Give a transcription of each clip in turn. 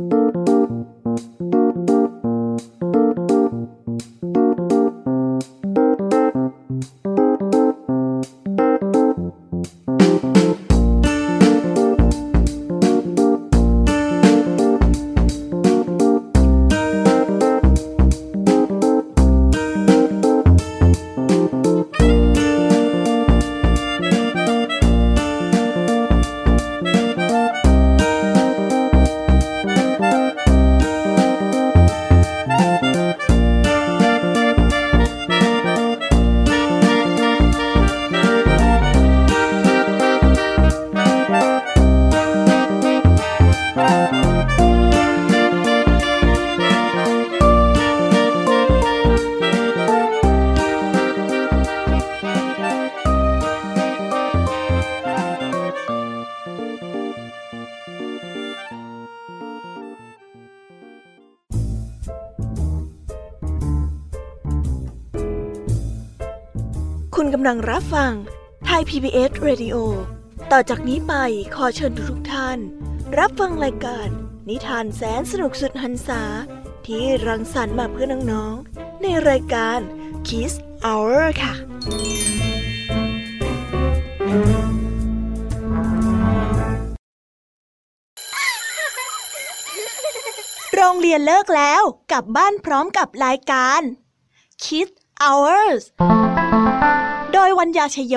คุณ PBS Radio ต่อจากนี้ไปขอเชิญทุกท่าน รับฟังรายการ นิทานแสนสนุกสุดหันษา ที่รังสรรค์มาเพื่อน้องๆ ในรายการ Kiss Hour ค่ะ โรงเรียนเลิกแล้วกลับบ้านพร้อมกับรายการ Kiss Hours โดยวัญญาชยโย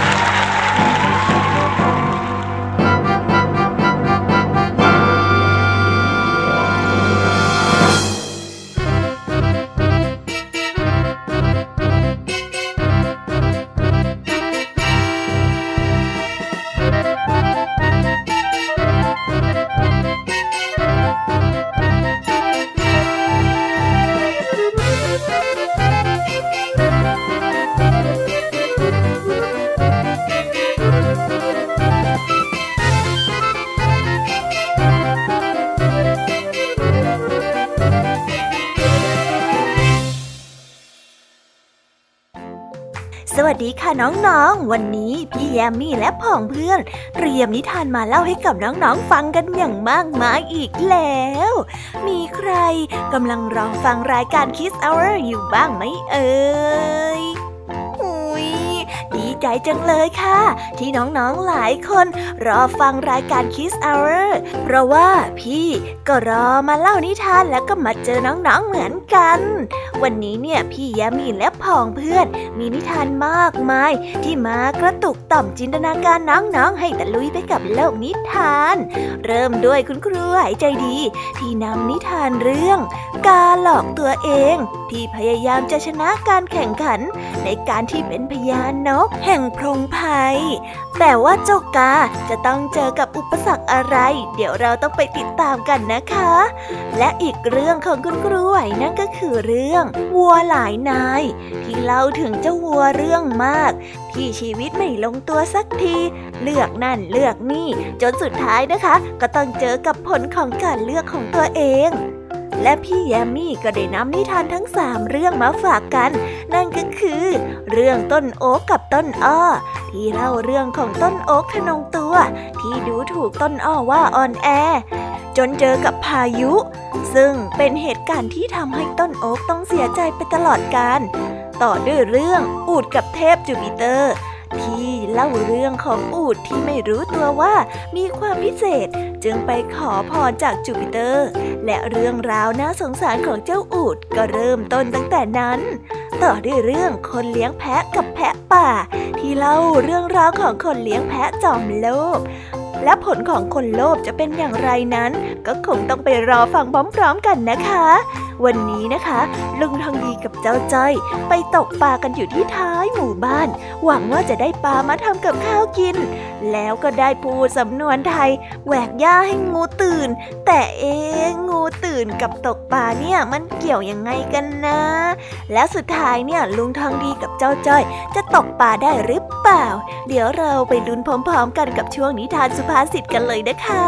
ดีค่ะน้องๆ วันนี้พี่แยมมี่และพ่องเพื่อน เตรียมนิทานมาเล่าให้กับน้องๆ ฟังกันอย่างมากมายอีกแล้ว มีใครกำลังรอฟังรายการ Kiss Hour อยู่บ้างไหมเอ่ย ใจจังเลยค่ะ ที่น้องๆหลายคนรอฟังรายการ Kiss Hour เพราะว่าพี่ก็รอมาเล่านิทานแล้วก็มาเจอน้องๆเหมือนกัน วันนี้เนี่ยพี่ยามีและพองเพื่อน มีนิทานมากมาย ที่มากระตุกต่อมจินตนาการน้องๆให้ตะลุยไปกับโลกนิทาน เริ่มด้วยคุณครูหายใจดี ที่นำนิทานเรื่อง กาหลอกตัวเองที่พยายามจะชนะการแข่งขัน ในการที่เป็นพญานกแห่งพรงภัย แต่ว่าเจ้ากาจะต้องเจอกับอุปสรรคอะไร เดี๋ยวเราต้องไปติดตามกันนะคะ และอีกเรื่องของคุณครูไหวนั่นก็คือเรื่องวัวหลายนาย ที่เล่าถึงเจ้าวัวเรื่องมาก ที่ชีวิตไม่ลงตัวสักที เลือกนั่นเลือกนี่ จนสุดท้ายนะคะ ก็ต้องเจอกับผลของการเลือกของตัวเอง และพี่แยมมี่ก็ได้นำนิทานทั้งสามเรื่องมาฝากกัน นั่นก็คือ เรื่องต้นโอ๊กกับต้นอ้อ ที่เล่าเรื่องของต้นโอ๊กทนงตัว ที่ดูถูกต้นอ้อว่าอ่อนแอ จนเจอกับพายุ ซึ่งเป็นเหตุการณ์ที่ทำให้ต้นโอ๊กต้องเสียใจไปตลอดกาลต่อด้วยเรื่องอูดกับเทพจูปิเตอร์ ที่เล่าเรื่องของอูดที่ไม่รู้ตัวว่ามีความพิเศษจึงไปขอพรจากจูปิเตอร์ และเรื่องราวน่าสงสารของเจ้าอูดก็เริ่มต้นตั้งแต่นั้น ต่อด้วยเรื่องคนเลี้ยงแพะกับแพะป่า ที่เล่าเรื่องราวของคนเลี้ยงแพะจอมโลภ และผลของคนโลภจะเป็นอย่างไรนั้น ก็คงต้องไปรอฟังพร้อมๆกันนะคะ วันนี้นะคะ ลุงทองดีกับเจ้าจ้อยไปตกปลากันอยู่ที่ท้ายหมู่บ้าน หวังว่าจะได้ปลามาทำกับข้าวกิน แล้วก็ได้พูดสำนวนไทยแหวกหญ้าให้งูตื่น แต่เอ๊งูตื่นกับตกปลาเนี่ยมันเกี่ยวยังไงกันนะ และสุดท้ายเนี่ยลุงทองดีกับเจ้าจ้อย จะตกปลาได้หรือเปล่า เดี๋ยวเราไปลุ้นพร้อมๆกันกับช่วงนิทานสุภาษิตกันเลยนะคะ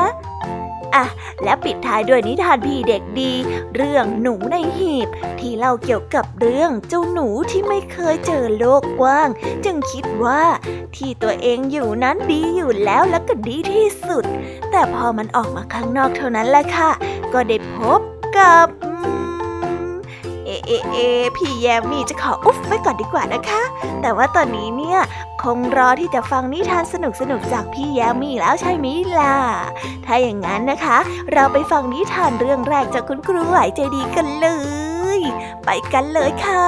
อะและปิดท้ายด้วยนิทานพี่เด็กดี เรื่องหนูในหีบ ที่เล่าเกี่ยวกับเรื่องเจ้าหนูที่ไม่เคยเจอโลกกว้าง จึงคิดว่าที่ตัวเองอยู่นั้นดีอยู่แล้วและก็ดีที่สุด แต่พอมันออกมาข้างนอกเท่านั้นแหละค่ะ ก็ได้พบกับ เอเอพี่แยมมี่จะขออุ๊บไว้ก่อนดีกว่านะคะ แต่ว่าตอนนี้เนี่ยคงรอที่จะฟังนิทานสนุกๆจากพี่แยมมี่แล้วใช่ไหมล่ะ ถ้าอย่างนั้นนะคะ เราไปฟังนิทานเรื่องแรกจากคุณครูไหวใจดีกันเลย ไปกันเลยค่ะ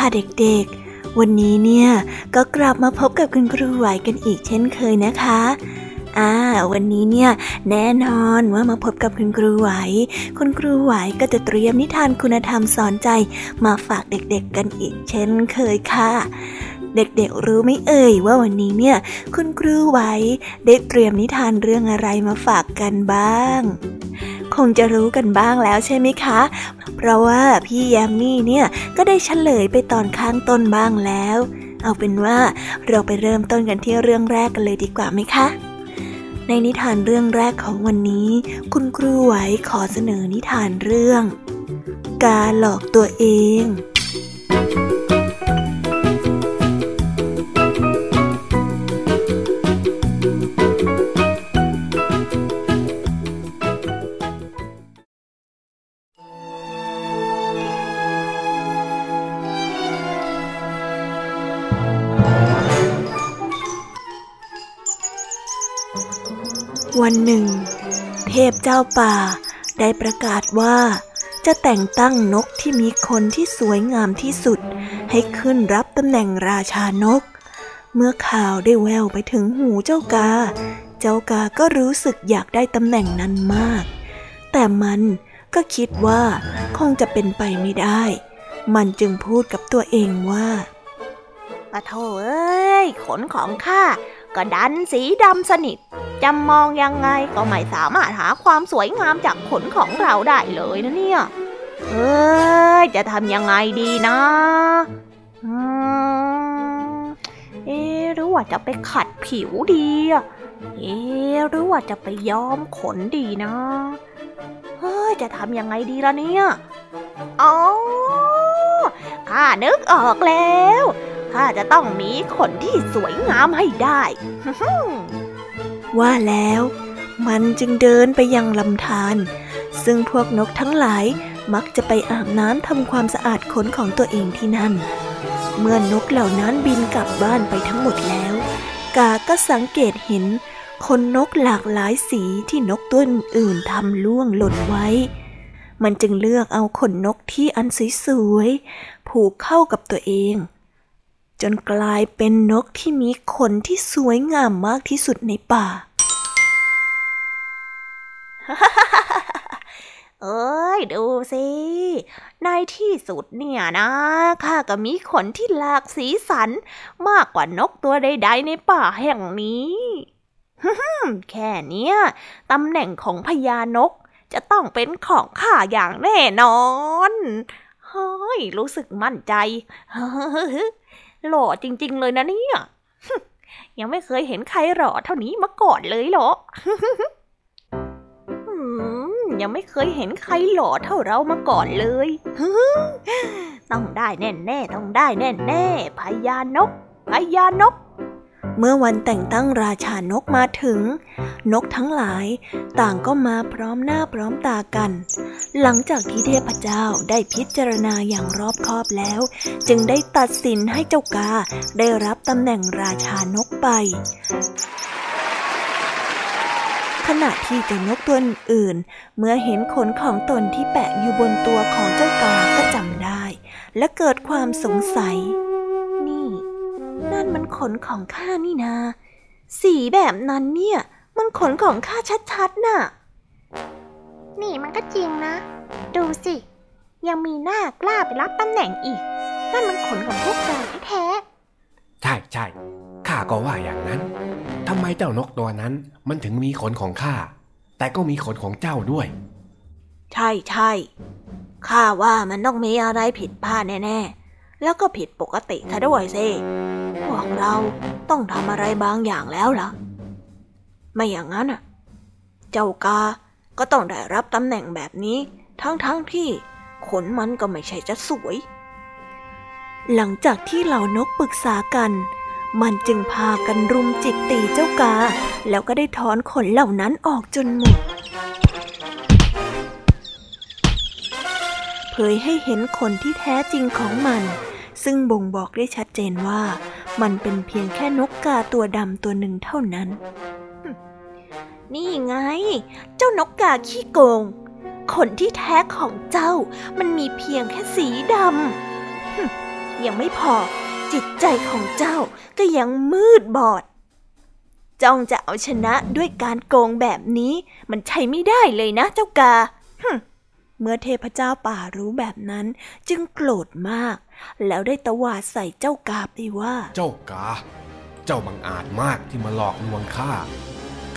ค่ะเด็กๆ วันนี้เนี่ยก็กลับมาพบกับคุณครูไหวกันอีกเช่นเคยนะคะอ่าวันนี้เนี่ยแน่นอนว่ามาพบกับคุณครูไหว คุณครูไหวก็จะเตรียมนิทานคุณธรรมสอนใจมาฝากเด็กๆกันอีกเช่นเคยค่ะ เด็กๆรู้ไหมเอ่ยว่าวันนี้เนี่ย คุณครูไว้ได้เตรียมนิทานเรื่องอะไรมาฝากกันบ้าง คงจะรู้กันบ้างแล้วใช่ไหมคะ เพราะว่าพี่แยมมี่เนี่ยก็ได้เฉลยไปตอนข้างต้นบ้างแล้ว เอาเป็นว่าเราไปเริ่มต้นกันที่เรื่องแรกกันเลยดีกว่าไหมคะในนิทานเรื่องแรกของวันนี้ คุณครูไหวขอเสนอนิทานเรื่อง การหลอกตัวเอง วันหนึ่ง เทพเจ้าป่าได้ประกาศว่า จะแต่งตั้งนกที่มีคนที่สวยงามที่สุด ให้ขึ้นรับตำแหน่งราชานก เมื่อข่าวได้แววไปถึงหูเจ้ากา เจ้ากาก็รู้สึกอยากได้ตำแหน่งนั้นมาก แต่มันก็คิดว่าคงจะเป็นไปไม่ได้ มันจึงพูดกับตัวเองว่าปะโถเอ้ย ขนของข้า ก็ดันสีดำสนิทจะมองยังไงก็ไม่สามารถหาความสวยงามจากขนของเราได้เลยนะเนี่ยเอ้ยจะทำยังไงดีนะเอ๊หรือว่าจะไปขัดผิวดีเอ๊หรือว่าจะไปย้อมขนดีนะเฮ้ยจะทำยังไงดีล่ะเนี่ยอ๋อข้านึกออกแล้ว ข้าจะต้องมีขนที่สวยงามให้ได้ ว่าแล้ว มันจึงเดินไปยังลำธารซึ่งพวกนกทั้งหลายมักจะไปอาบน้ำทำความสะอาดขนของตัวเองที่นั่น เมื่อนกเหล่านั้นบินกลับบ้านไปทั้งหมดแล้ว กาก็สังเกตเห็นขนนกหลากหลายสีที่นกตัวอื่นทำล่วงหล่นไว้ มันจึงเลือกเอาขนนกที่อันสวยๆผูกเข้ากับตัวเอง จนกลายเป็นนกที่มีขนที่สวยงามมากที่สุดในป่า เอ้ย ดูสิ ในที่สุดเนี่ยนะข้าก็มีขนที่หลากสีสัน มากกว่านกตัวใดๆในป่าแห่งนี้แค่นี้ตำแหน่งของพญานกจะต้องเป็นของข้าอย่างแน่นอน เฮ้ย รู้สึกมั่นใจ หล่อจริง ๆ เลยนะเนี่ย ยังไม่เคยเห็นใครหล่อเท่านี้มาก่อนเลยเหรอยังไม่เคยเห็นใครหล่อเท่าเรามาก่อนเลย ต้องได้แน่แน่ต้องได้แน่แน่พญานกพญานก เมื่อวันแต่งตั้งราชานกมาถึง นกทั้งหลายต่างก็มาพร้อมหน้าพร้อมตากัน หลังจากที่เทพเจ้าได้พิจารณาอย่างรอบคอบแล้ว จึงได้ตัดสินให้เจ้ากาได้รับตำแหน่งราชานกไป ขณะที่เจ้านกตัวอื่น เมื่อเห็นขนของตนที่แปะอยู่บนตัวของเจ้ากาก็จำได้ และเกิดความสงสัยนั่ นมันขนของข้านี่นา สีแบบนั้นเนี่ย มันขนของข้าชัดๆน่ะ นี่มันก็จริงนะ ดูสิ ยังมีหน้ากล้าไปรับตำแหน่งอีก นั่นมันขนของพวกเราแท้ใช่ใช่ข้าก็ว่าอย่างนั้นทำไมเจ้านกตัวนั้นมันถึงมีขนของข้า แต่ก็มีขนของเจ้าด้วย ใช่ใช่ข้าว่ามันต้องมีอะไรผิดพลาดแน่ ๆ แล้วก็ผิดปกติซะด้วยสิ พวกเราต้องทำอะไรบางอย่างแล้วล่ะ ไม่อย่างนั้นอะ เจ้ากาก็ต้องได้รับตำแหน่งแบบนี้ ทั้งๆทที่ขนมันก็ไม่ใช่จะสวย หลังจากที่เหล่านกปรึกษากัน มันจึงพากันรุมจิกตีเจ้ากา แล้วก็ได้ถอนขนเหล่านั้นออกจนหมดเผยให้เห็นขนที่แท้จริงของมัน ซึ่งบ่งบอกได้ชัดเจนว่า มันเป็นเพียงแค่นกกาตัวดำตัวหนึ่งเท่านั้น นี่ไง เจ้านกกาขี้โกง ขนที่แท้ของเจ้า มันมีเพียงแค่สีดำยังไม่พอ จิตใจของเจ้าก็ยังมืดบอด จ้องจะเอาชนะด้วยการโกงแบบนี้ มันใช่ไม่ได้เลยนะเจ้ากา เมื่อเทพเจ้าป่ารู้แบบนั้นจึงโกรธมาก แล้วได้ตวาดใส่เจ้ากาไปว่า เจ้ากา เจ้าบังอาจมากที่มาหลอกลวงข้า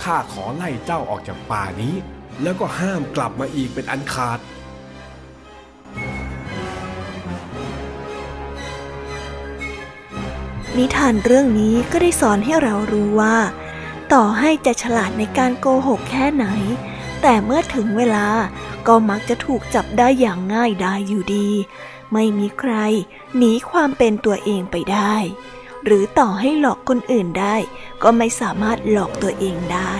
ข้าขอไล่เจ้าออกจากป่านี้ แล้วก็ห้ามกลับมาอีกเป็นอันขาดนิทานเรื่องนี้ก็ได้สอนให้เรารู้ว่า ต่อให้จะฉลาดในการโกหกแค่ไหน แต่เมื่อถึงเวลาก็มักจะถูกจับได้อย่างง่ายดายอยู่ดี ไม่มีใครหนีความเป็นตัวเองไปได้ หรือต่อให้หลอกคนอื่นได้ ก็ไม่สามารถหลอกตัวเองได้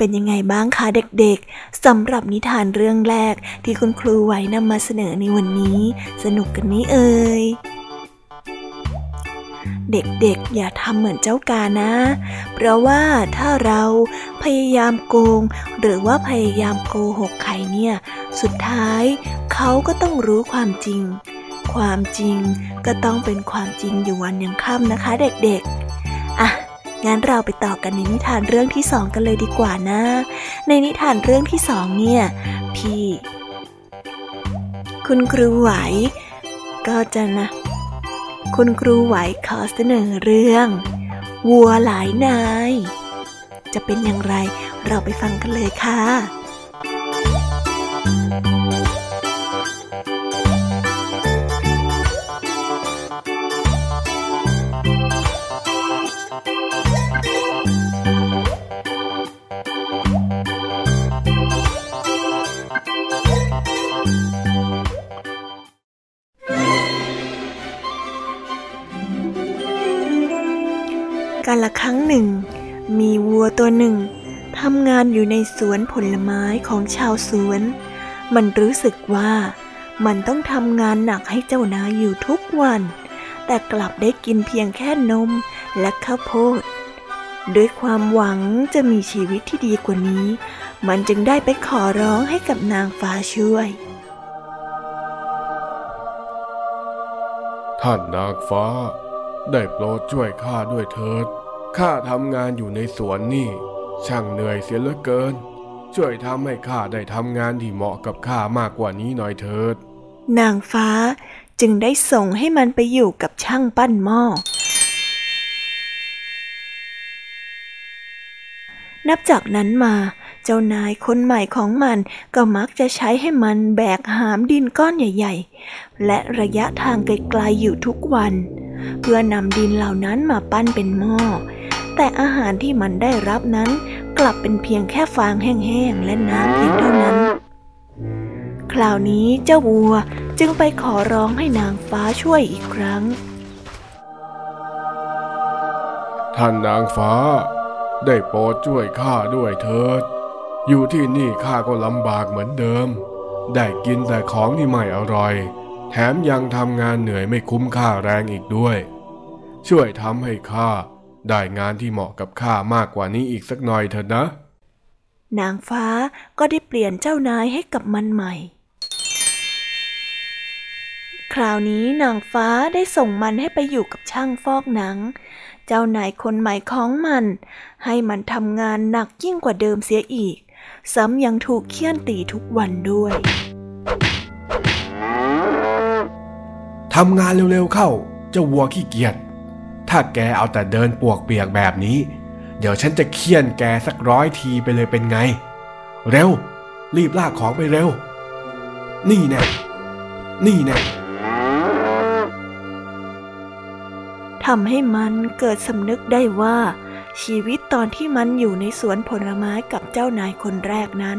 เป็นยังไงบ้างคะเด็กๆสำหรับนิทานเรื่องแรกที่คุณครูไหวนำมาเสนอในวันนี้ สนุกกันนี้เอ่ยเด็กๆ อย่าทำเหมือนเจ้ากานะ เพราะว่าถ้าเราพยายามโกง หรือว่าพยายามโกหกใครเนี่ย สุดท้ายเขาก็ต้องรู้ความจริง ความจริงก็ต้องเป็นความจริงอยู่วันยังค่ำนะคะ เด็กๆ งั้นเราไปต่อกันในนิทานเรื่องที่สองกันเลยดีกว่านะ ในนิทานเรื่องที่สองเนี่ย พี่ คุณครูไหว ก็จะนะ คุณครูไหวขอเสนอเรื่อง วัวหลายนาย จะเป็นอย่างไรเราไปฟังกันเลยค่ะ สวนผลไม้ของชาวสวน มันรู้สึกว่ามันต้องทำงานหนักให้เจ้านายอยู่ทุกวัน แต่กลับได้กินเพียงแค่นมและข้าวโพด ด้วยความหวังจะมีชีวิตที่ดีกว่านี้ มันจึงได้ไปขอร้องให้กับนางฟ้าช่วย ท่านนางฟ้า ได้โปรดช่วยข้าด้วยเถิด ข้าทำงานอยู่ในสวนนี่ ช่างเหนื่อยเสียเหลือเกิน ช่วยทำให้ข้าได้ทำงานที่เหมาะกับข้ามากกว่านี้หน่อยเถิด นางฟ้าจึงได้ส่งให้มันไปอยู่กับช่างปั้นหม้อ นับจากนั้นมา จ้านายคนใหม่ของมันก็มักจะใช้ให้มันแบกหามดินก้อนใหญ่ ๆ และระยะทางไกลๆอยู่ทุกวัน เพื่อนำดินเหล่านั้นมาปั้นเป็นหม้อ แต่อาหารที่มันได้รับนั้นกลับเป็นเพียงแค่ฟางแห้งๆและน้ำเพียงเท่านั้น คราวนี้เจ้าวัวจึงไปขอร้องให้นางฟ้าช่วยอีกครั้ง ท่านนางฟ้าได้โปรดช่วยข้าด้วยเถิด อยู่ที่นี่ข้าก็ลำบากเหมือนเดิม ได้กินแต่ของที่ไม่อร่อย แถมยังทำงานเหนื่อยไม่คุ้มค่าแรงอีกด้วย ช่วยทำให้ข้าได้งานที่เหมาะกับข้ามากกว่านี้อีกสักหน่อยเถอะนะ นางฟ้าก็ได้เปลี่ยนเจ้านายให้กับมันใหม่ คราวนี้นางฟ้าได้ส่งมันให้ไปอยู่กับช่างฟอกหนัง เจ้านายคนใหม่ของมัน ให้มันทำงานหนักยิ่งกว่าเดิมเสียอีก ซ้ำยังถูกเคี่ยนตีทุกวันด้วย ทำงานเร็วๆเข้าจะวัวขี้เกียจ ถ้าแกเอาแต่เดินปวกเปียกแบบนี้ เดี๋ยวฉันจะเคี่ยนแกสักร้อยทีไปเลยเป็นไง เร็ว รีบลากของไปเร็ว นี่แน่นี่แน่ทำให้มันเกิดสำนึกได้ว่า ชีวิตตอนที่มันอยู่ในสวนผลไม้กับเจ้านายคนแรกนั้น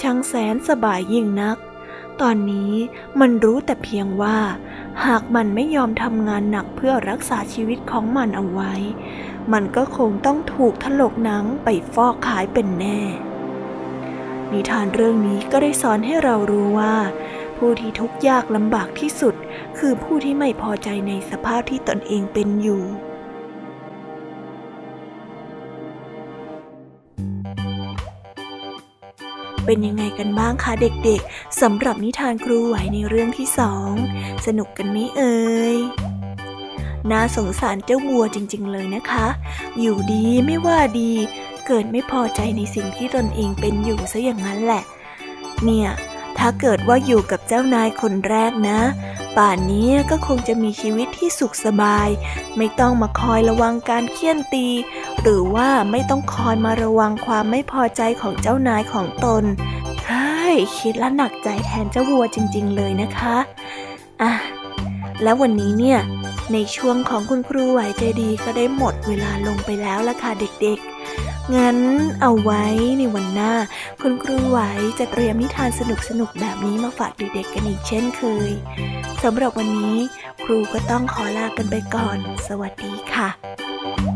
ช่างแสนสบายยิ่งนัก ตอนนี้มันรู้แต่เพียงว่า หากมันไม่ยอมทำงานหนักเพื่อรักษาชีวิตของมันเอาไว้ มันก็คงต้องถูกถลกหนังไปฟอกขายเป็นแน่ นิทานเรื่องนี้ก็ได้สอนให้เรารู้ว่า ผู้ที่ทุกข์ยากลำบากที่สุด คือผู้ที่ไม่พอใจในสภาพที่ตนเองเป็นอยู่ เป็นยังไงกันบ้างคะเด็กๆสำหรับนิทานครูไหวในเรื่องที่สองสนุกกันไหมเอ่ยน่าสงสารเจ้าวัวจริง ๆ เลยนะคะ อยู่ดีไม่ว่าดี เกิดไม่พอใจในสิ่งที่ตนเองเป็นอยู่ซะอย่างนั้นแหละ เนี่ย ถ้าเกิดว่าอยู่กับเจ้านายคนแรกนะ ป่านนี้ก็คงจะมีชีวิตที่สุขสบาย ไม่ต้องมาคอยระวังการเคี่ยนตี หรือว่าไม่ต้องคอยมาระวังความไม่พอใจของเจ้านายของตนเฮ้ยคิดแล้วหนักใจแทนเจ้าวัวจริง ๆ เลยนะคะ อะ แล้ววันนี้เนี่ย ในช่วงของคุณครูไหวใจดีก็ได้หมดเวลาลงไปแล้วละค่ะเด็กๆ งั้นเอาไว้ในวันหน้า คุณครูไหวจะเตรียมนิทานสนุกๆแบบนี้มาฝากเด็กๆกันอีกเช่นเคยสำหรับวันนี้ ครูก็ต้องขอลากันไปก่อน สวัสดีค่ะ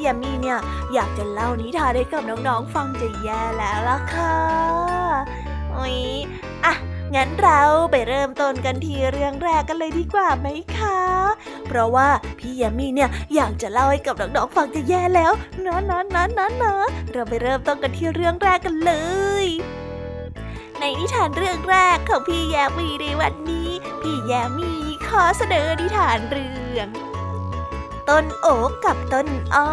พี่แยมมี่เนี่ยอยากจะเล่านิทานให้กับน้องๆฟังจะแย่แล้วล่ะค่ะอุ้ยอะงั้นเราไปเริ่มต้นกันที่เรื่องแรกกันเลยดีกว่าไหมคะ เพราะว่าพี่ยามีเนี่ยอยากจะเล่าให้กับน้องๆฟังจะแย่แล้วนะนะนะนะนะเราไปเริ่มต้นกันที่เรื่องแรกกันเลย ในนิทานเรื่องแรกของพี่แยมมีในวันนี้ พี่แยมมีขอเสนอนิทานเรื่อง ต้นโอกกับต้นอ้อ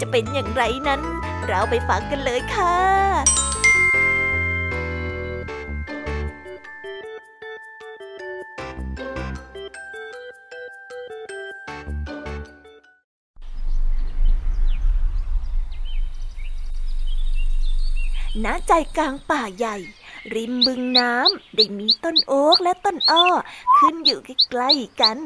จะเป็นอย่างไรนั้น เราไปฟังกันเลยค่ะณใจกลางป่าใหญ่ ริมบึงน้ำได้มีต้นโอ๊กและต้นอ้อ ขึ้นอยู่ใกล้ๆกัน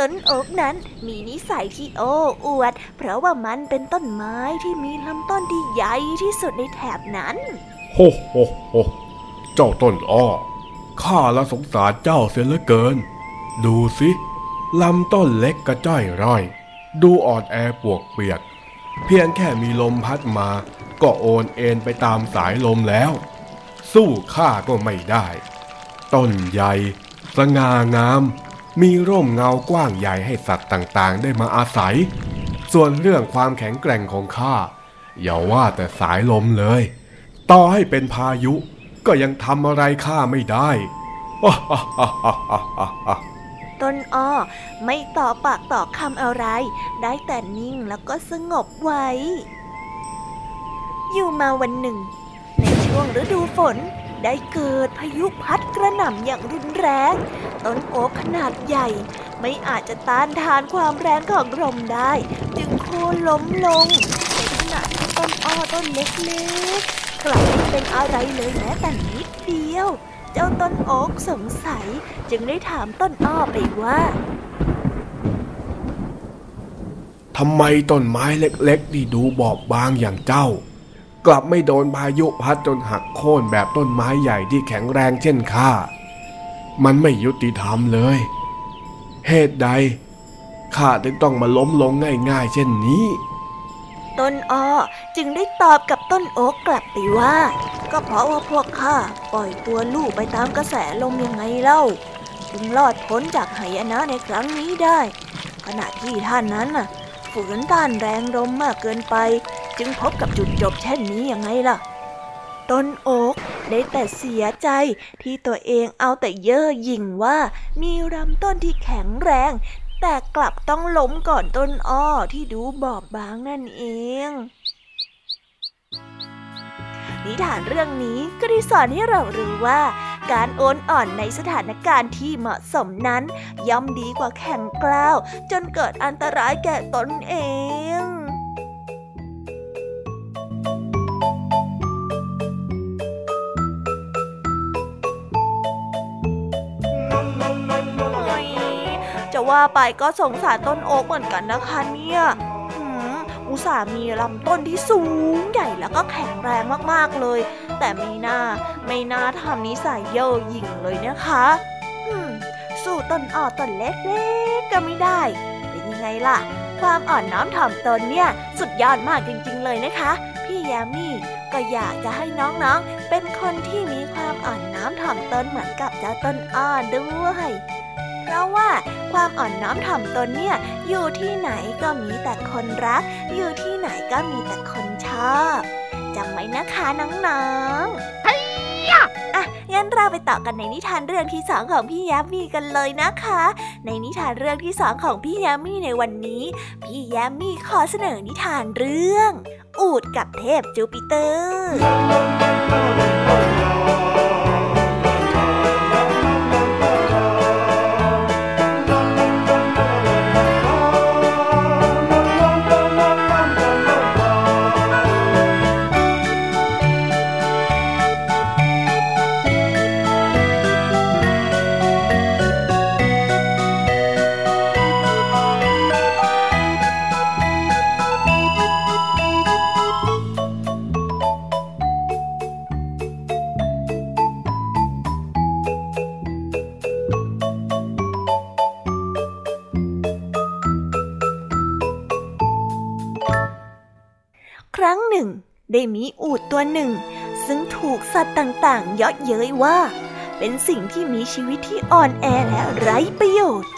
ต้นโอ๊กนั้นมีนิสัยที่โอ้อวด เพราะว่ามันเป็นต้นไม้ที่มีลำต้นที่ใหญ่ที่สุดในแถบนั้นโฮโฮโฮเจ้าต้นอ้อข้าละสงสารเจ้าเสียเหลือเกิน ดูสิลำต้นเล็กกระจ้อยร่อย ดูอ่อนแอปวกเปียก เพียงแค่มีลมพัดมา ก็โอนเอ็นไปตามสายลมแล้ว สู้ข้าก็ไม่ได้ ต้นใหญ่สง่างาม มีร่มเงากว้างใหญ่ให้สัตว์ต่างๆ ได้มาอาศัย ส่วนเรื่องความแข็งแกร่งของข้าอย่าว่าแต่สายลมเลย ต่อให้เป็นพายุก็ยังทำอะไรข้าไม่ได้ต้นอ้อไม่ต่อปากต่อคำอะไร ได้แต่นิ่งแล้วก็สงบไว้ อยู่มาวันหนึ่ง ช่วงฤดูฝน ได้เกิดพายุพัดกระหน่ำอย่างรุนแรง ต้นโอ๊กขนาดใหญ่ ไม่อาจจะต้านทานความแรงของลมได้ จึงโค่นล้มลงในขณะที่ต้นอ้อต้นเล็กๆกลับไม่เป็นอะไรเลยแม้แต่นิดเดียว เจ้าต้นโอ๊กสงสัยจึงได้ถามต้นอ้อไปว่าทำไมต้นไม้เล็กๆที่ดูบอบบางอย่างเจ้า กลับไม่โดนพายุพัดจนหักโค่นแบบต้นไม้ใหญ่ที่แข็งแรงเช่นข้า มันไม่ยุติธรรมเลย เหตุใดข้าถึงต้องมาล้มลงง่ายๆ เช่นนี้ ต้นอ้อจึงได้ตอบกับต้นโอ๊กกลับไปว่า ก็เพราะว่าพวกข้าปล่อยตัวลูกไปตามกระแสลมยังไงเล่า จึงรอดพ้นจากหายนะในครั้งนี้ได้ ขณะที่ท่านนั้นน่ะฝืนต้านแรงลมมากเกินไป จึงพบกับจุดจบเช่นนี้ยังไงล่ะ ต้นโอ๊กได้แต่เสียใจที่ตัวเองเอาแต่เย่อหยิ่งว่ามีลำต้นที่แข็งแรง แต่กลับต้องล้มก่อนต้นอ้อที่ดูบอบบางนั่นเองนิทานเรื่องนี้ก็ได้สอนให้เรารู้ว่า การโอนอ่อนในสถานการณ์ที่เหมาะสมนั้น ย่อมดีกว่าแข่งกล้าว จนเกิดอันตรายแก่ตนเอง ว่าไปก็สงสารต้นโอ๊กเหมือนกันนะคะเนี่ยอุตส่าห์มีลำต้นที่สูงใหญ่แล้วก็แข็งแรงมากๆเลย แต่ไม่น่าไม่น่าทำนิสัยเย่อหยิ่งเลยนะคะสู้ต้นอ้อต้นเล็กๆก็ไม่ได้ เป็นยังไงล่ะ ความอ่อนน้อมถ่อมตนเนี่ยสุดยอดมากจริง ๆ เลยนะคะ พี่ยามี่ก็อยากจะให้น้องๆ เป็นคนที่มีความอ่อนน้อมถ่อมตนเหมือนกับเจ้าต้นอ้อด้วย ราะว่าความอ่อนน้อมถ่อมตนเนี่ยอยู่ที่ไหนก็มีแต่คนรัก อยู่ที่ไหนก็มีแต่คนชอบจำไว้นะคะน้องๆอะงั้นเราไปต่อกันในนิทานเรื่องที่สองของพี่ยามีกันเลยนะคะ ในนิทานเรื่องที่สองของพี่ยามีในวันนี้ พี่ยามีขอเสนอนิทานเรื่อง อูดกับเทพจูปิเตอร์ ตัวหนึ่ง ซึ่งถูกสัตว์ต่างๆเยาะเย้ยว่า เป็นสิ่งที่มีชีวิตที่อ่อนแอและไร้ประโยชน์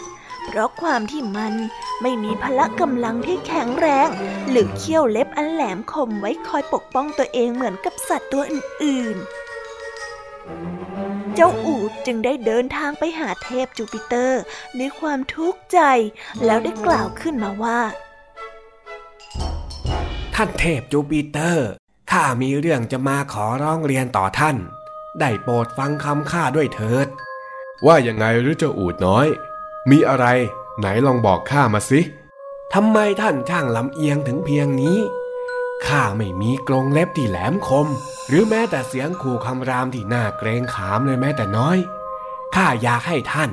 เพราะความที่มันไม่มีพละกำลังที่แข็งแรง หรือเขี้ยวเล็บอันแหลมคมไว้คอยปกป้องตัวเองเหมือนกับสัตว์ตัวอื่นๆ เจ้าอูฐจึงได้เดินทางไปหาเทพจูปิเตอร์ด้วยความทุกข์ใจ แล้วได้กล่าวขึ้นมาว่า ท่านเทพจูปิเตอร์ ข้ามีเรื่องจะมาขอร้องเรียนต่อท่าน ได้โปรดฟังคำข้าด้วยเถิด ว่ายังไงหรือเจ้าอูดน้อย มีอะไร ไหนลองบอกข้ามาสิทำไมท่านช่างลำเอียงถึงเพียงนี้ข้าไม่มีกรงเล็บที่แหลมคม หรือแม้แต่เสียงขู่คำรามที่น่าเกรงขามเลยแม้แต่น้อยข้าอยากให้ท่าน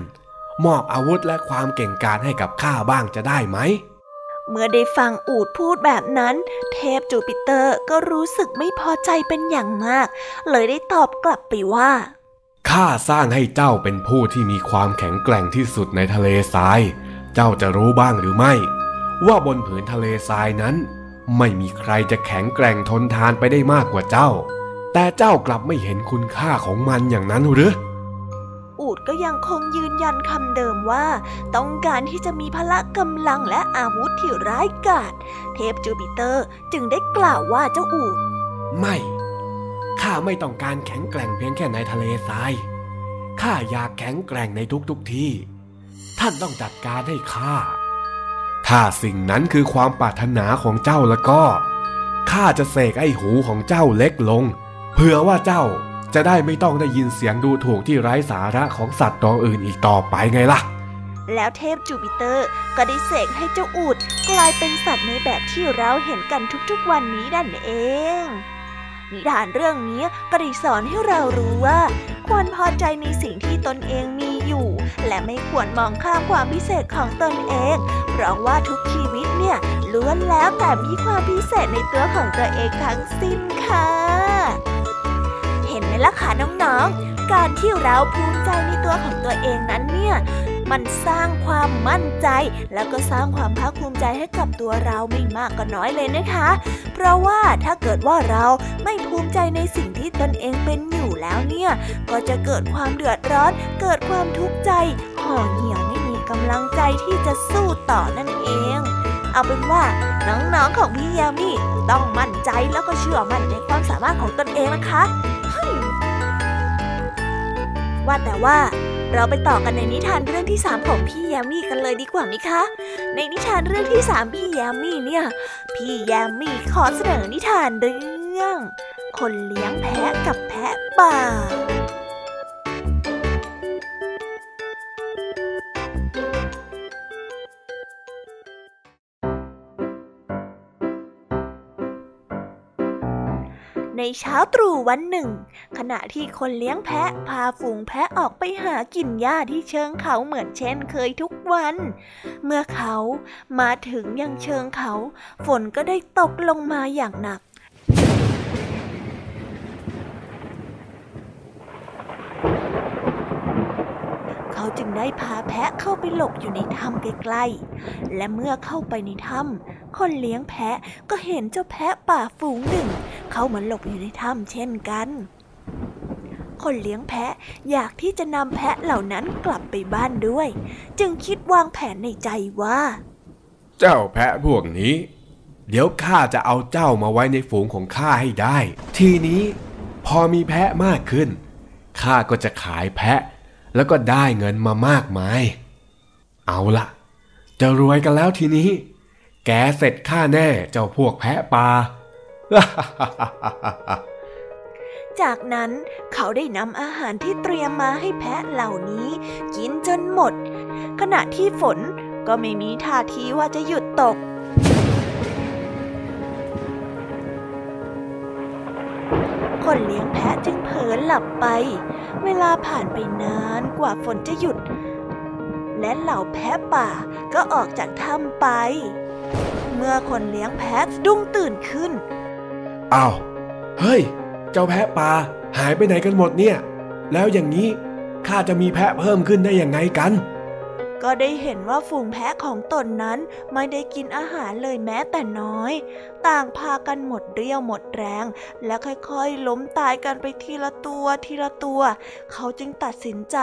มอบอาวุธและความเก่งกาจให้กับข้าบ้างจะได้ไหม เมื่อได้ฟังอูดพูดแบบนั้น เทพจูปิเตอร์ก็รู้สึกไม่พอใจเป็นอย่างมาก เลยได้ตอบกลับไปว่า ข้าสร้างให้เจ้าเป็นผู้ที่มีความแข็งแกร่งที่สุดในทะเลทราย เจ้าจะรู้บ้างหรือไม่ ว่าบนผืนทะเลทรายนั้น ไม่มีใครจะแข็งแกร่งทนทานไปได้มากกว่าเจ้า แต่เจ้ากลับไม่เห็นคุณค่าของมันอย่างนั้นหรือ อูดก็ยังคงยืนยันคำเดิมว่า ต้องการที่จะมีพละกำลังและอาวุธที่ร้ายกาจเทพจูปิเตอร์จึงได้กล่าวว่าเจ้าอูดไม่ ข้าไม่ต้องการแข็งแกร่งเพียงแค่ในทะเลทราย ข้าอยากแข็งแกร่งในทุกๆทที่ ท่านต้องจัดการให้ข้า ถ้าสิ่งนั้นคือความปรารถนาของเจ้าแล้วก็ ข้าจะเสกไอ้หูของเจ้าเล็กลงเพื่อว่าเจ้า จะได้ไม่ต้องได้ยินเสียงดูถูกที่ไร้สาระของสัตว์ตัวอื่นอีกต่อไปไงล่ะ แล้วเทพจูปิเตอร์ก็ได้เสกให้เจ้าอูดกลายเป็นสัตว์ในแบบที่เราเห็นกันทุกๆวันนี้นั่นเอง นิทานเรื่องนี้ก็ได้สอนให้เรารู้ว่า ควรพอใจในสิ่งที่ตนเองมีอยู่ และไม่ควรมองข้ามความพิเศษของตนเอง เพราะว่าทุกชีวิตเนี่ยล้วนแล้วแต่มีความพิเศษในตัวของตัวเองทั้งสิ้นค่ะ ล่ะคะน้องๆ การที่เราภูมิใจในตัวของตัวเองนั้นเนี่ย มันสร้างความมั่นใจ แล้วก็สร้างความภาคภูมิใจให้กับตัวเราไม่มากก็น้อยเลยนะคะ เพราะว่าถ้าเกิดว่าเราไม่ภูมิใจในสิ่งที่ตนเองเป็นอยู่แล้วเนี่ย ก็จะเกิดความเดือดร้อน เกิดความทุกข์ใจ ห่อเหี่ยวไม่มีกำลังใจที่จะสู้ต่อนั่นเองเอาเป็นว่าน้องๆของพี่ยามีต้องมั่นใจแล้วก็เชื่อมั่นในความสามารถของตนเองนะคะ ว่าแต่ว่าเราไปต่อกันในนิทานเรื่องที่ 3 ของพี่แยมมี่กันเลยดีกว่าไหมคะ ในนิทานเรื่องที่ 3 พี่แยมมี่เนี่ย พี่แยมมี่ขอเสนอนิทานเรื่อง คนเลี้ยงแพะกับแพะป่า เช้าตรู่วันหนึ่ง ขณะที่คนเลี้ยงแพะพาฝูงแพะออกไปหากินหญ้าที่เชิงเขาเหมือนเช่นเคยทุกวัน เมื่อเขามาถึงยังเชิงเขา ฝนก็ได้ตกลงมาอย่างหนักเขาจึงได้พาแพะเข้าไปหลบอยู่ในถ้ำใกล้ๆ และเมื่อเข้าไปในถ้ำคนเลี้ยงแพะก็เห็นเจ้าแพะป่าฝูงหนึ่ง เข้ามาหลบอยู่ในถ้ำเช่นกัน คนเลี้ยงแพะอยากที่จะนำแพะเหล่านั้นกลับไปบ้านด้วย จึงคิดวางแผนในใจว่า เจ้าแพะพวกนี้ เดี๋ยวข้าจะเอาเจ้ามาไว้ในฝูงของข้าให้ได้ ทีนี้พอมีแพะมากขึ้นข้าก็จะขายแพะ แล้วก็ได้เงินมามากมาย เอาละจะรวยกันแล้วทีนี้ แกเสร็จข้าแน่เจ้าพวกแพะปลา จากนั้นเขาได้นำอาหารที่เตรียมมาให้แพะเหล่านี้ กินจนหมด ขณะที่ฝนก็ไม่มีท่าทีว่าจะหยุดตก คนเลี้ยงแพะจึงเผลอหลับไป เวลาผ่านไปนานกว่าฝนจะหยุด และเหล่าแพะป่าก็ออกจากถ้ำไป เมื่อคนเลี้ยงแพะดุ้งตื่นขึ้น อ้าว เฮ้ย เจ้าแพะป่าหายไปไหนกันหมดเนี่ย แล้วอย่างนี้ข้าจะมีแพะเพิ่มขึ้นได้อยังไงกัน ก็ได้เห็นว่าฝูงแพะของตนนั้นไม่ได้กินอาหารเลยแม้แต่น้อย ต่างพากันหมดเรี่ยวหมดแรง และค่อยๆ ล้มตายกันไปทีละตัวทีละตัว เขาจึงตัดสินใจ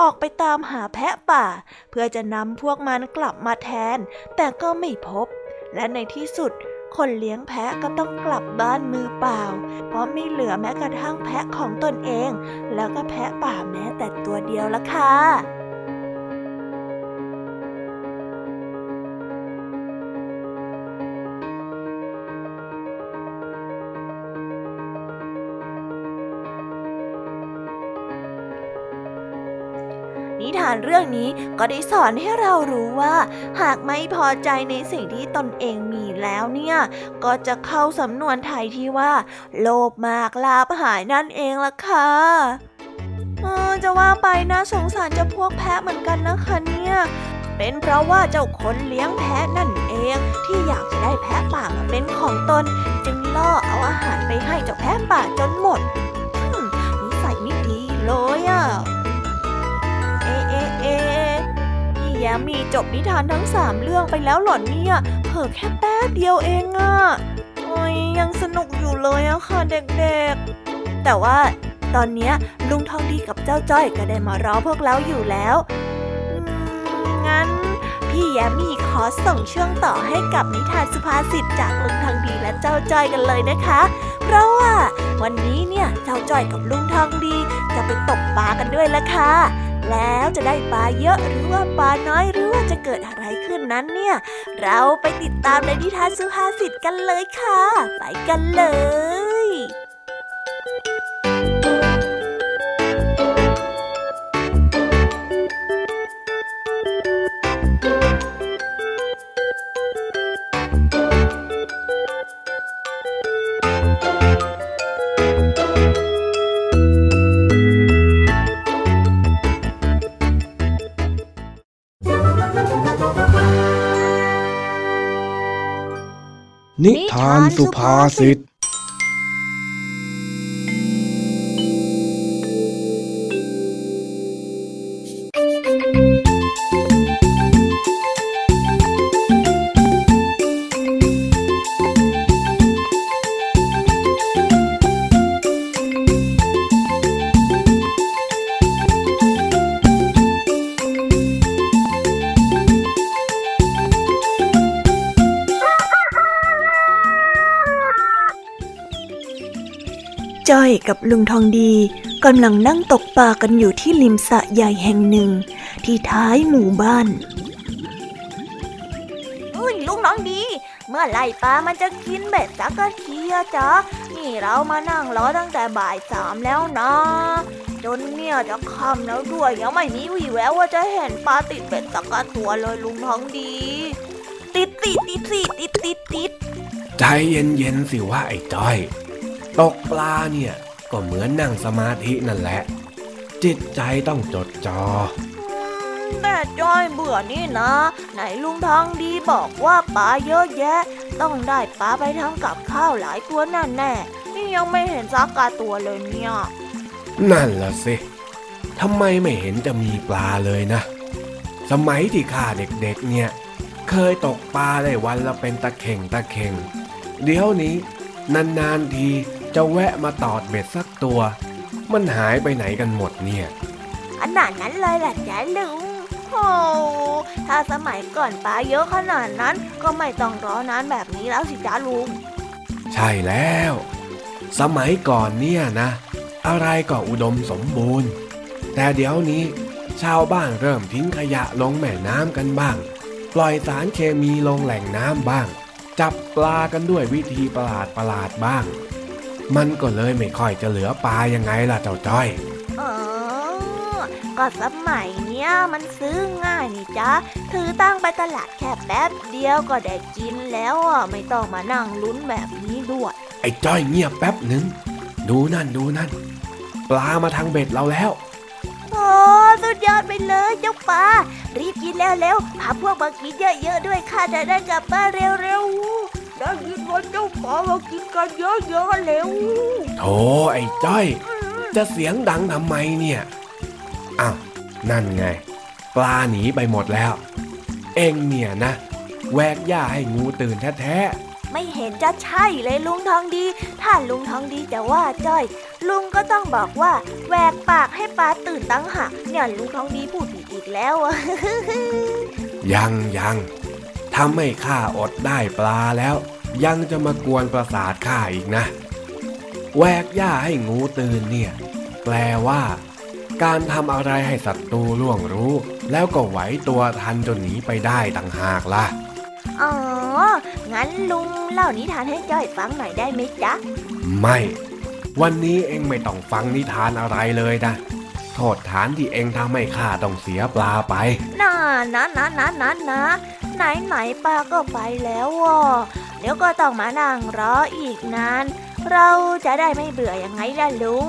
ออกไปตามหาแพะป่า เพื่อจะนำพวกมันกลับมาแทน แต่ก็ไม่พบ และในที่สุด คนเลี้ยงแพะก็ต้องกลับบ้านมือเปล่า เพราะไม่เหลือแม้กระทั่งแพะของตนเอง แล้วก็แพะป่าแม้แต่ตัวเดียวละค่ะานเรื่องนี้ก็ได้สอนให้เรารู้ว่า หากไม่พอใจในสิ่งที่ตนเองมีแล้วเนี่ย ก็จะเข้าสำนวนไทยที่ว่า โลภมากลาภหายนั่นเองล่ะค่ะเออจะว่าไปนะสงสารเจะพวกแพะเหมือนกันนะคะเนี่ยเป็นเพราะว่าเจ้าคนเลี้ยงแพะนั่นเองที่อยากจะได้แพะป่ามาเป็นของตน จึงล่อเอาอาหารไปให้เจ้าแพะป่าจนหมดอืมนิสัยไม่ดีเลยอะ ยมมีจบนิทานทั้งสามเรื่องไปแล้วหรอเนี่ยเพิ่แค่แป๊บเดียวเองอะโอ้ยยังสนุกอยู่เลยอะค่ะเด็กๆ แต่ว่าตอนนี้ลุงทองดีกับเจ้าจ้อยก็ได้มารอพวกเราอยู่แล้วงั้นพี่แยมมี่ขอส่งช่วงต่อให้กับนิทานสุภาษิตจากลุงทองดีและเจ้าจ้อยกันเลยนะคะ เพราะว่าวันนี้เนี่ยเจ้าจ้อยกับลุงทองดีจะไปตกปลากันด้วยละค่ะ แล้วจะได้ปลาเยอะหรือว่าปลาน้อยหรือว่าจะเกิดอะไรขึ้นนั้นเนี่ย เราไปติดตามในนิทานสุภาษิตกันเลยค่ะ ไปกันเลย นิทานสุภาษิต กับลุงทองดีกำลังนั่งตกปลากันอยู่ที่ริมสระใหญ่แห่งหนึ่ง ที่ท้ายหมู่บ้านอุ้ยลุงน้องดี เมื่อไหร่ปลามันจะกินเบ็ดสักกะทีอะจ๊ะนี่เรามานั่งรอตั้งแต่บ่ายสามแล้วนะจนเนี่ยจะค่ำแล้วด้วยยังไม่มีวี่แววว่าจะเห็นปลาติดเบ็ดสักกะตัวเลยลุงท้องดี ติดติดติดติดติดติดติดใจเย็นๆสิว่าไอ้จ้อย ตกปลาเนี่ย ก็เหมือนนั่งสมาธินั่นแหละ จิตใจต้องจดจอแต่จ้อยเบื่อนี่นะ ไหนลุงทองดีบอกว่าปลาเยอะแยะ ต้องได้ปลาไปทำกับข้าวหลายตัวแน่แน่ๆนี่ยังไม่เห็นสักกะตัวเลยเนี่ย นั่นละสิทำไมไม่เห็นจะมีปลาเลยนะ สมัยที่ข้าเด็กๆเนี่ย เคยตกปลาได้วันละเป็นตะเข่งตะเข่ง เดี๋ยวนี้ นานๆที จะแวะมาตอดเบ็ดสักตัว มันหายไปไหนกันหมดเนี่ยขนาดนั้นเลยแหละจ๊ะลุงโอ้ถ้าสมัยก่อนปลาเยอะขนาดนั้นก็ไม่ต้องรอนานแบบนี้แล้วสิจ๊ะลุง ใช่แล้ว สมัยก่อนเนี่ยนะ อะไรก็อุดมสมบูรณ์ แต่เดี๋ยวนี้ ชาวบ้านเริ่มทิ้งขยะลงแม่น้ำกันบ้าง ปล่อยสารเคมีลงแหล่งน้ำบ้าง จับปลากันด้วยวิธีประหลาดประหลาดๆบ้าง มันก็เลยไม่ค่อยจะเหลือปลายังไงล่ะเจ้าจ้อยอ๋อก็สมัยเนี้ยมันซื้อง่ายนี่จ๊ะถือตั้งไปตลาดแค่แป๊บเดียวก็ได้กินแล้วอะไม่ต้องมานั่งลุ้นแบบนี้ด้วย ไอ้จ้อยเงียบแป๊บหนึ่งดูนั่นดูนั่น ปลามาทางเบ็ดเราแล้วโอ้สุดยอดไปเลยเจ้าปลารีบกินแล้วเร็วพาพวกมากินเยอะๆด้วยค่ะจะได้กลับบ้านเร็วๆ ได้ยินว่าเจ้าปลามากินกันเยอะๆเร็วโธ่ไอ้จ้อย จะเสียงดังทำไมเนี่ย อ้าว นั่นไง ปลาหนีไปหมดแล้ว เอ็งเนี่ยนะ แวกหญ้าให้งูตื่นแท้ไม่เห็นจะใช่เลยลุงทองดี ถ้าลุงทองดีจะว่าจ้อย ลุงก็ต้องบอกว่าแหวกปากให้ปลาตื่นตั้งหากเนี่ยลุงทองดีพูดผิดอีกแล้วอะๆยังยัง ทำให้ข้าอดได้ปลาแล้ว ยังจะมากวนประสาทข้าอีกนะแวกหญ้าให้งูตื่นเนี่ย แปลว่า การทำอะไรให้ศัตรูล่วงรู้ แล้วก็ไหวตัวทันจนหนีไปได้ต่างหากล่ะ อ๋อ งั้นลุงเล่านิทานให้จ้อยฟังหน่อยได้ไหมจ๊ะ ไม่ วันนี้เองไม่ต้องฟังนิทานอะไรเลยนะ โทษฐานที่เองทำให้ข้าต้องเสียปลาไป น่านะนะนะนะนะ ไหนไหนป้าก็ไปแล้วอะเดี๋ยวก็ต้องมานั่งรออีกนาน เราจะได้ไม่เบื่อยังไงล่ะลุง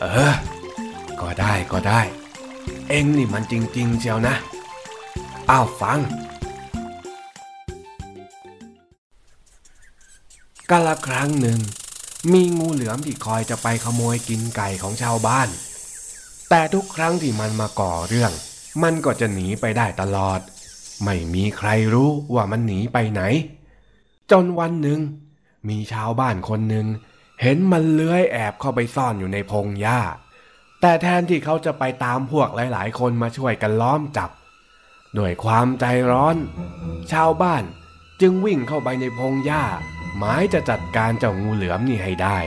เออ ก็ได้ก็ได้ เองนี่มันจริง ๆเชียวนะ อ้าวฟังกาละครั้งหนึ่ง มีงูเหลือมที่คอยจะไปขโมยกินไก่ของชาวบ้าน แต่ทุกครั้งที่มันมาก่อเรื่อง มันก็จะหนีไปได้ตลอด ไม่มีใครรู้ว่ามันหนีไปไหน จนวันหนึ่ง มีชาวบ้านคนหนึ่งเห็นมันเลื้อยแอบเข้าไปซ่อนอยู่ในพงหญ้า แต่แทนที่เขาจะไปตามพวกหลาย ๆ คนมาช่วยกันล้อมจับ ด้วยความใจร้อน ชาวบ้านจึงวิ่งเข้าไปในพงหญ้า หมายจะจัดการเจ้างูเหลือมนี่ให้ได้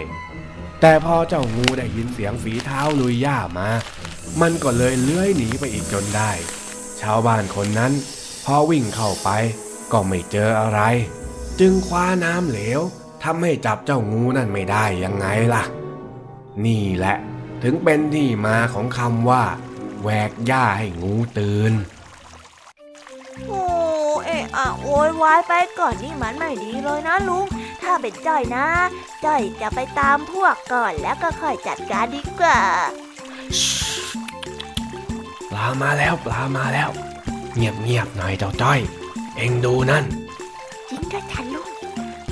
แต่พอเจ้างูได้ยินเสียงฝีเท้าลุยหญ้ามา มันก็เลยเลื้อยหนีไปอีกจนได้ ชาวบ้านคนนั้น พอวิ่งเข้าไปก็ไม่เจออะไร จึงคว้าน้ำเหลวทำให้จับเจ้างูนั่นไม่ได้ยังไงล่ะ นี่แหละถึงเป็นที่มาของคำว่าแหวกหญ้าให้งูตื่นโอ้เอะอะโวยวายไปก่อนนี่มันไม่ดีเลยนะลุง ถ้าเป็นจ้อยนะ จ้อยจะไปตามพวกก่อนแล้วก็ค่อยจัดการดีกว่า ปลามาแล้วปลามาแล้ว เงียบเงียบๆหน่อยเจ้าจ้อย เอ็งดูนั่น จริงด้วยจ้ะลุง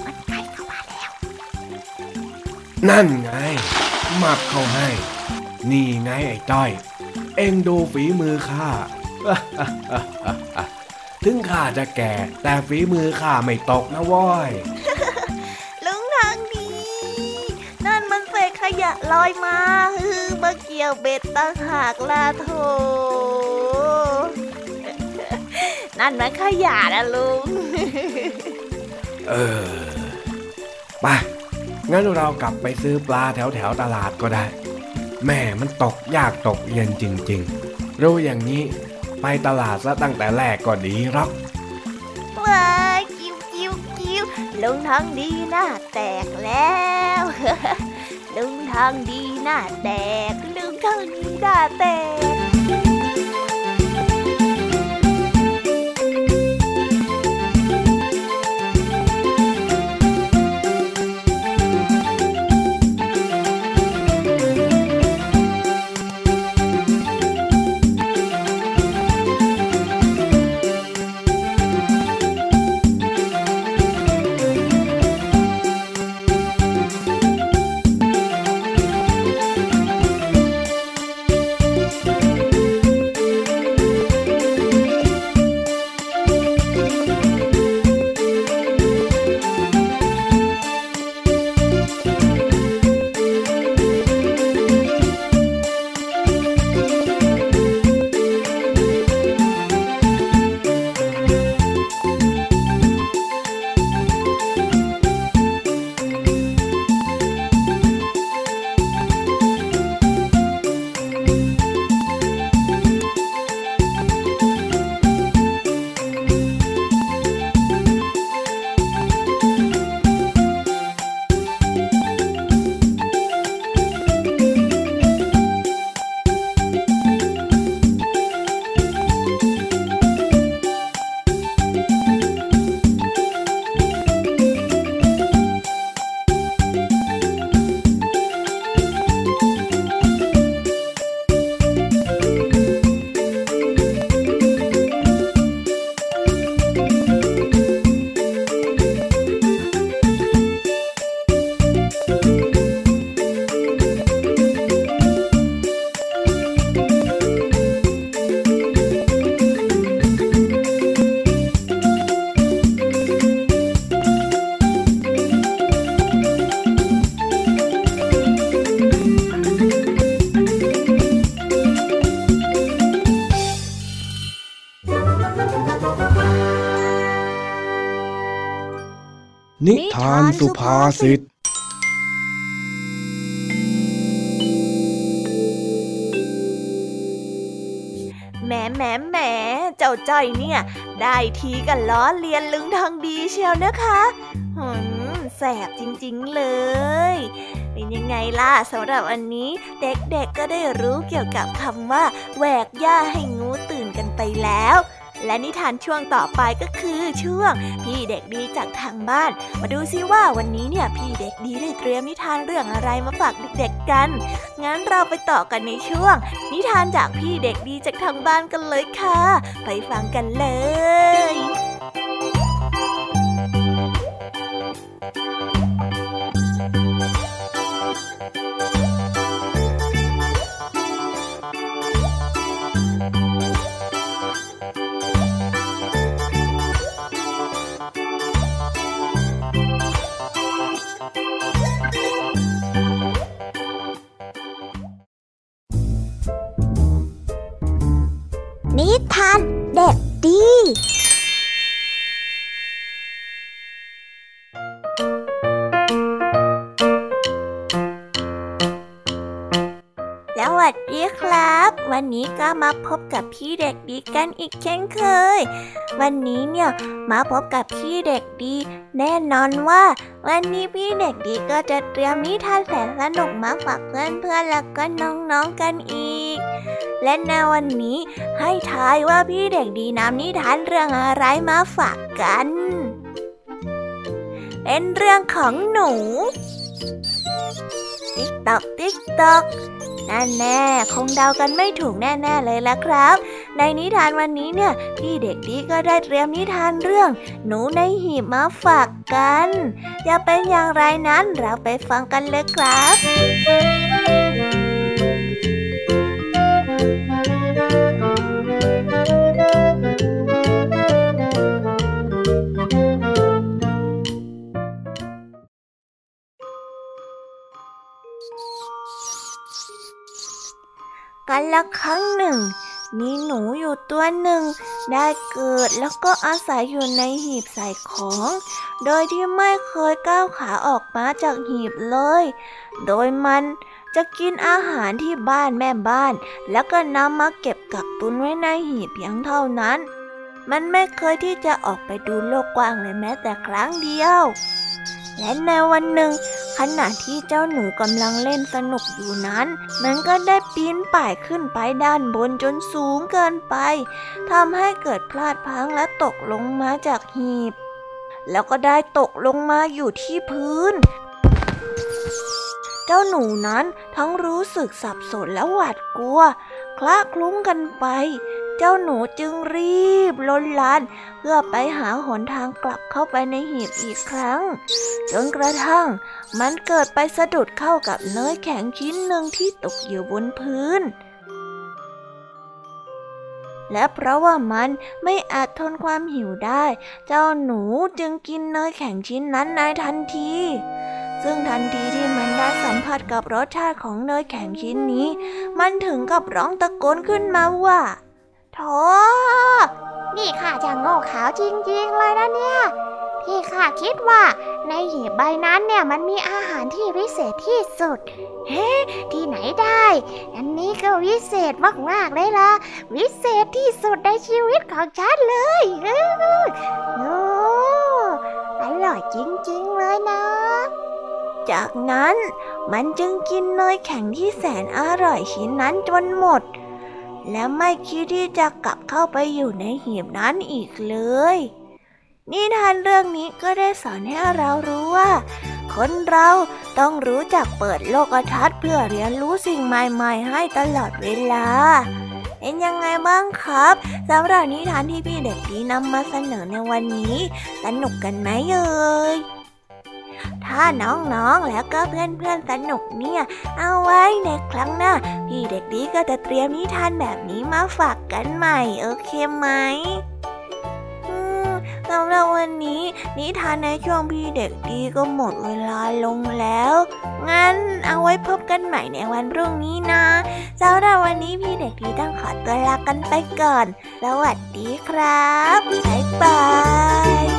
มันใกล้เข้ามาแล้ว นั่นไงหมับเข้าให้ นี่ไงไอ้จ้อย เอ็งดูฝีมือข้า ถึงข้าจะแก่ แต่ฝีมือข้าไม่ตกนะเว้ยลุงทางดีนั่นมันเศษขยะลอยมาฮือมาเกี่ยวเบ็ดตั้งหากลาโถ นั่นมันขยะนะลุง เออไปงั้นเรากลับไปซื้อปลาแถวแถวๆตลาดก็ได้ แม่มันตกยากตกเย็นจริงๆ รู้อย่างนี้ไปตลาดซะตั้งแต่แรกก็ดีหรอกว้ายกิ้วกิ้วกิ้วลุงทางดีหน้าแตกแล้ว ลุงทางดีหน้าแตก ลุงทางดีหน้าแตก สุภาษิตแหมแหมแหมเจ้าจ้อยเนี่ย ได้ทีกันล้อเลียนลึงทางดีเชียวนะคะหืมแสบจริงๆเลย เป็นยังไงล่ะสำหรับวันนี้ เด็กๆก็ได้รู้เกี่ยวกับคำว่าแหวกหญ้าให้งูตื่นกันไปแล้ว และนิทานช่วงต่อไปก็คือช่วงพี่เด็กดีจากทางบ้าน มาดูซิว่าวันนี้เนี่ยพี่เด็กดีได้เตรียมนิทานเรื่องอะไรมาฝากเด็กๆกัน งั้นเราไปต่อกันในช่วง นิทานจากพี่เด็กดีจากทางบ้านกันเลยค่ะ ไปฟังกันเลย มาพบกับพี่เด็กดีกันอีกเช่นเคย วันนี้เนี่ยมาพบกับพี่เด็กดี แน่นอนว่า วันนี้พี่เด็กดีก็จะเตรียมนิทานแสนสนุกมาฝากเพื่อนๆแล้วก็น้องๆกันอีก และในวันนี้ให้ทายว่าพี่เด็กดีนำนิทานเรื่องอะไรมาฝากกันเป็นเรื่องของหนู ติ๊กตอกติ๊กตอก นั่นแน่คงเดากันไม่ถูกแน่ๆเลยละครับ ในนิทานวันนี้เนี่ย พี่เด็กดีก็ได้เตรียมนิทานเรื่อง หนูในหีบมาฝากกันจะเป็นอย่างไรนั้นเราไปฟังกันเลยครับ นึ่ง มีหนูอยู่ตัวหนึ่ง ได้เกิดแล้วก็อาศัยอยู่ในหีบใส่ของ โดยที่ไม่เคยก้าวขาออกมาจากหีบเลย โดยมันจะกินอาหารที่บ้านแม่บ้าน แล้วก็นำมาเก็บกักตุนไว้ในหีบเพียงเท่านั้น มันไม่เคยที่จะออกไปดูโลกกว้างเลยแม้แต่ครั้งเดียว และในวันหนึ่ง ขณะที่เจ้าหนูกำลังเล่นสนุกอยู่นั้น มันก็ได้ปีนป่ายขึ้นไปด้านบนจนสูงเกินไปทำให้เกิดพลาดพังและตกลงมาจากหีบ แล้วก็ได้ตกลงมาอยู่ที่พื้น เจ้าหนูนั้นทั้งรู้สึกสับสนและหวาดกลัว คละคลุ้งกันไป เจ้าหนูจึงรีบล้นลาน เพื่อไปหาหนทางกลับเข้าไปในหีบอีกครั้ง จนกระทั่งมันเกิดไปสะดุดเข้ากับเนื้อแข็งชิ้นหนึ่งที่ตกอยู่บนพื้น และเพราะว่ามันไม่อาจทนความหิวได้ เจ้าหนูจึงกินเนยแข็งชิ้นนั้นในทันที ซึ่งทันทีที่มันได้สัมผัสกับรสชาติของเนยแข็งชิ้นนี้ มันถึงกับร้องตะโกนขึ้นมาว่าโถนี่ข้าจะโง่ขาวจริงๆเลยนะเนี่ย ที่ข้าคิดว่าในหีบใบนั้นเนี่ยมันมีอาหารที่วิเศษที่สุด เฮ้ที่ไหนได้ อันนี้ก็วิเศษมากๆเลยล่ะ วิเศษที่สุดในชีวิตของฉันเลยโอ้อร่อยจริงๆเลยนะ จากนั้นมันจึงกินเนยแข็งที่แสนอร่อยชิ้นนั้นจนหมด และไม่คิดที่จะกลับเข้าไปอยู่ในหีบนั้นอีกเลย นิทานเรื่องนี้ก็ได้สอนให้เรารู้ว่า คนเราต้องรู้จักเปิดโลกทัศน์เพื่อเรียนรู้สิ่งใหม่ๆ ให้ตลอดเวลาเป็นยังไงบ้างครับสำหรับนิทานที่พี่เด็กดีนำมาเสนอในวันนี้ สนุกกันไหมเอ่ย ถ้าน้องๆแล้วก็เพื่อนๆสนุกเนี่ย เอาไว้ในครั้งหน้า พี่เด็กดีก็จะเตรียมนิทานแบบนี้มาฝากกันใหม่ โอเคไหมสำหรับวันนี้ นิทานในช่วงพี่เด็กดีก็หมดเวลาลงแล้ว งั้นเอาไว้พบกันใหม่ในวันพรุ่งนี้นะสำหรับวันนี้พี่เด็กดีต้องขอตัวลากันไปก่อน สวัสดีครับ บ๊ายบาย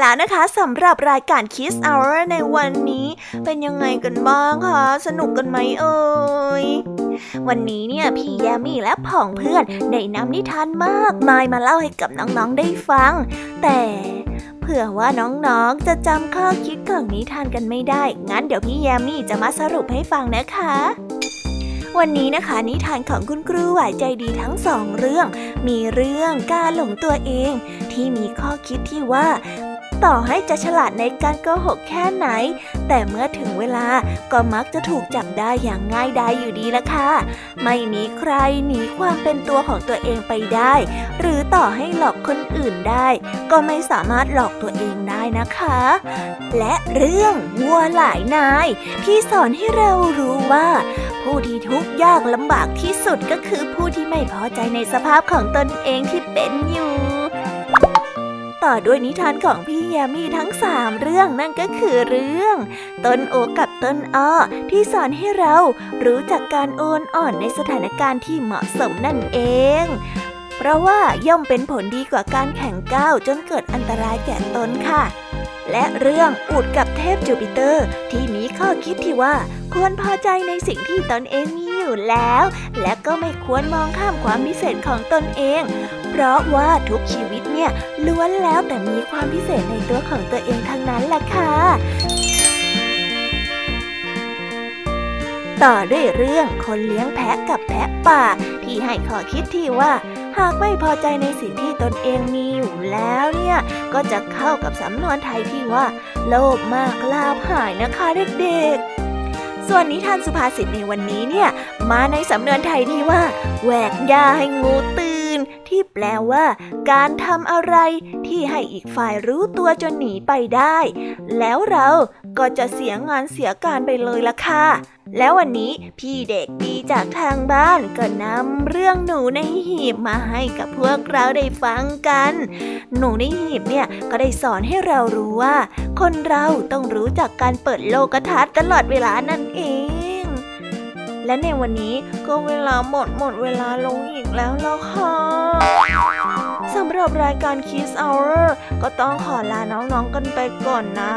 แล้วนะคะสำหรับรายการ Kiss Hour ในวันนี้ เป็นยังไงกันบ้างคะ สนุกกันไหมเอ่ยวันนี้เนี่ยพี่แยมี่และผองเพื่อนได้นำนิทานมากมายมาเล่าให้กับน้องๆได้ฟัง แต่เผื่อว่าน้องๆจะจำข้อคิดของนิทานกันไม่ได้ งั้นเดี๋ยวพี่แยมี่จะมาสรุปให้ฟังนะคะวันนี้นะคะนิทานของคุณครูหวายใจดีทั้งสองเรื่อง มีเรื่องการหลงตัวเอง ที่มีข้อคิดที่ว่า ต่อให้จะฉลาดในการโกหกแค่ไหน แต่เมื่อถึงเวลาก็มักจะถูกจับได้อย่างง่ายดายอยู่ดีละค่ะ ไม่มีใครหนีความเป็นตัวของตัวเองไปได้ หรือต่อให้หลอกคนอื่นได้ ก็ไม่สามารถหลอกตัวเองได้นะคะ และเรื่องวัวหลายนาย ที่สอนให้เรารู้ว่าผู้ที่ทุกข์ยากลำบากที่สุดก็คือผู้ที่ไม่พอใจในสภาพของตนเองที่เป็นอยู่ ต่อด้วยนิทานของพี่แยมี่ทั้งสามเรื่องนั่นก็คือเรื่อง ต้นโอกับต้นอ้อที่สอนให้เรารู้จักการโอนอ่อนในสถานการณ์ที่เหมาะสมนั่นเอง เพราะว่าย่อมเป็นผลดีกว่าการแข่งก้าวจนเกิดอันตรายแก่ตนค่ะ และเรื่องอูดกับเทพจูปิเตอร์ ที่มีข้อคิดที่ว่าควรพอใจในสิ่งที่ตนเองมีอยู่แล้ว และก็ไม่ควรมองข้ามความพิเศษของตนเอง เพราะว่าทุกชีวิตเนี่ยล้วนแล้วแต่มีความพิเศษในตัวของตัวเองทั้งนั้นแหละค่ะ ต่อด้วยเรื่องคนเลี้ยงแพะกับแพะป่า ที่ให้ข้อคิดที่ว่าหากไม่พอใจในสิ่งที่ตนเองมีอยู่แล้วเนี่ย ก็จะเข้ากับสำนวนไทยที่ว่า โลภมากลาภหายนะคะเด็กๆ ส่วนนิทานสุภาษิตในวันนี้เนี่ย มาในสำนวนไทยที่ว่า แหวกหญ้าให้งูตื่น ที่แปลว่า การทำอะไรที่ให้อีกฝ่ายรู้ตัวจนหนีไปได้ แล้วเราก็จะเสียงานเสียการไปเลยล่ะค่ะ แล้ววันนี้พี่เด็กดีจากทางบ้านก็นำเรื่องหนูในหีบมาให้กับพวกเราได้ฟังกัน หนูในหีบเนี่ยก็ได้สอนให้เรารู้ว่า คนเราต้องรู้จักการเปิดโลกทัศน์ตลอดเวลานั่นเอง และในวันนี้ก็เวลาหมดหมดเวลาลงอีกแล้วล่ะค่ะสำหรับรายการ Kiss Hour ก็ต้องขอลาน้องๆกันไปก่อนนะ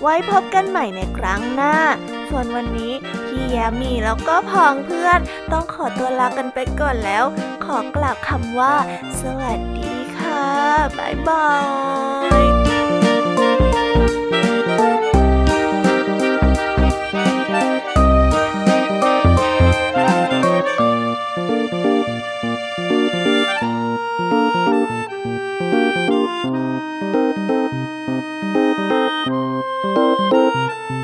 ไว้พบกันใหม่ในครั้งหน้า ส่วนวันนี้พี่แยมมี่แล้วก็พองเพื่อน ต้องขอตัวลากันไปก่อนแล้ว ขอกล่าวคำว่า สวัสดีค่ะ บ๊ายบาย ร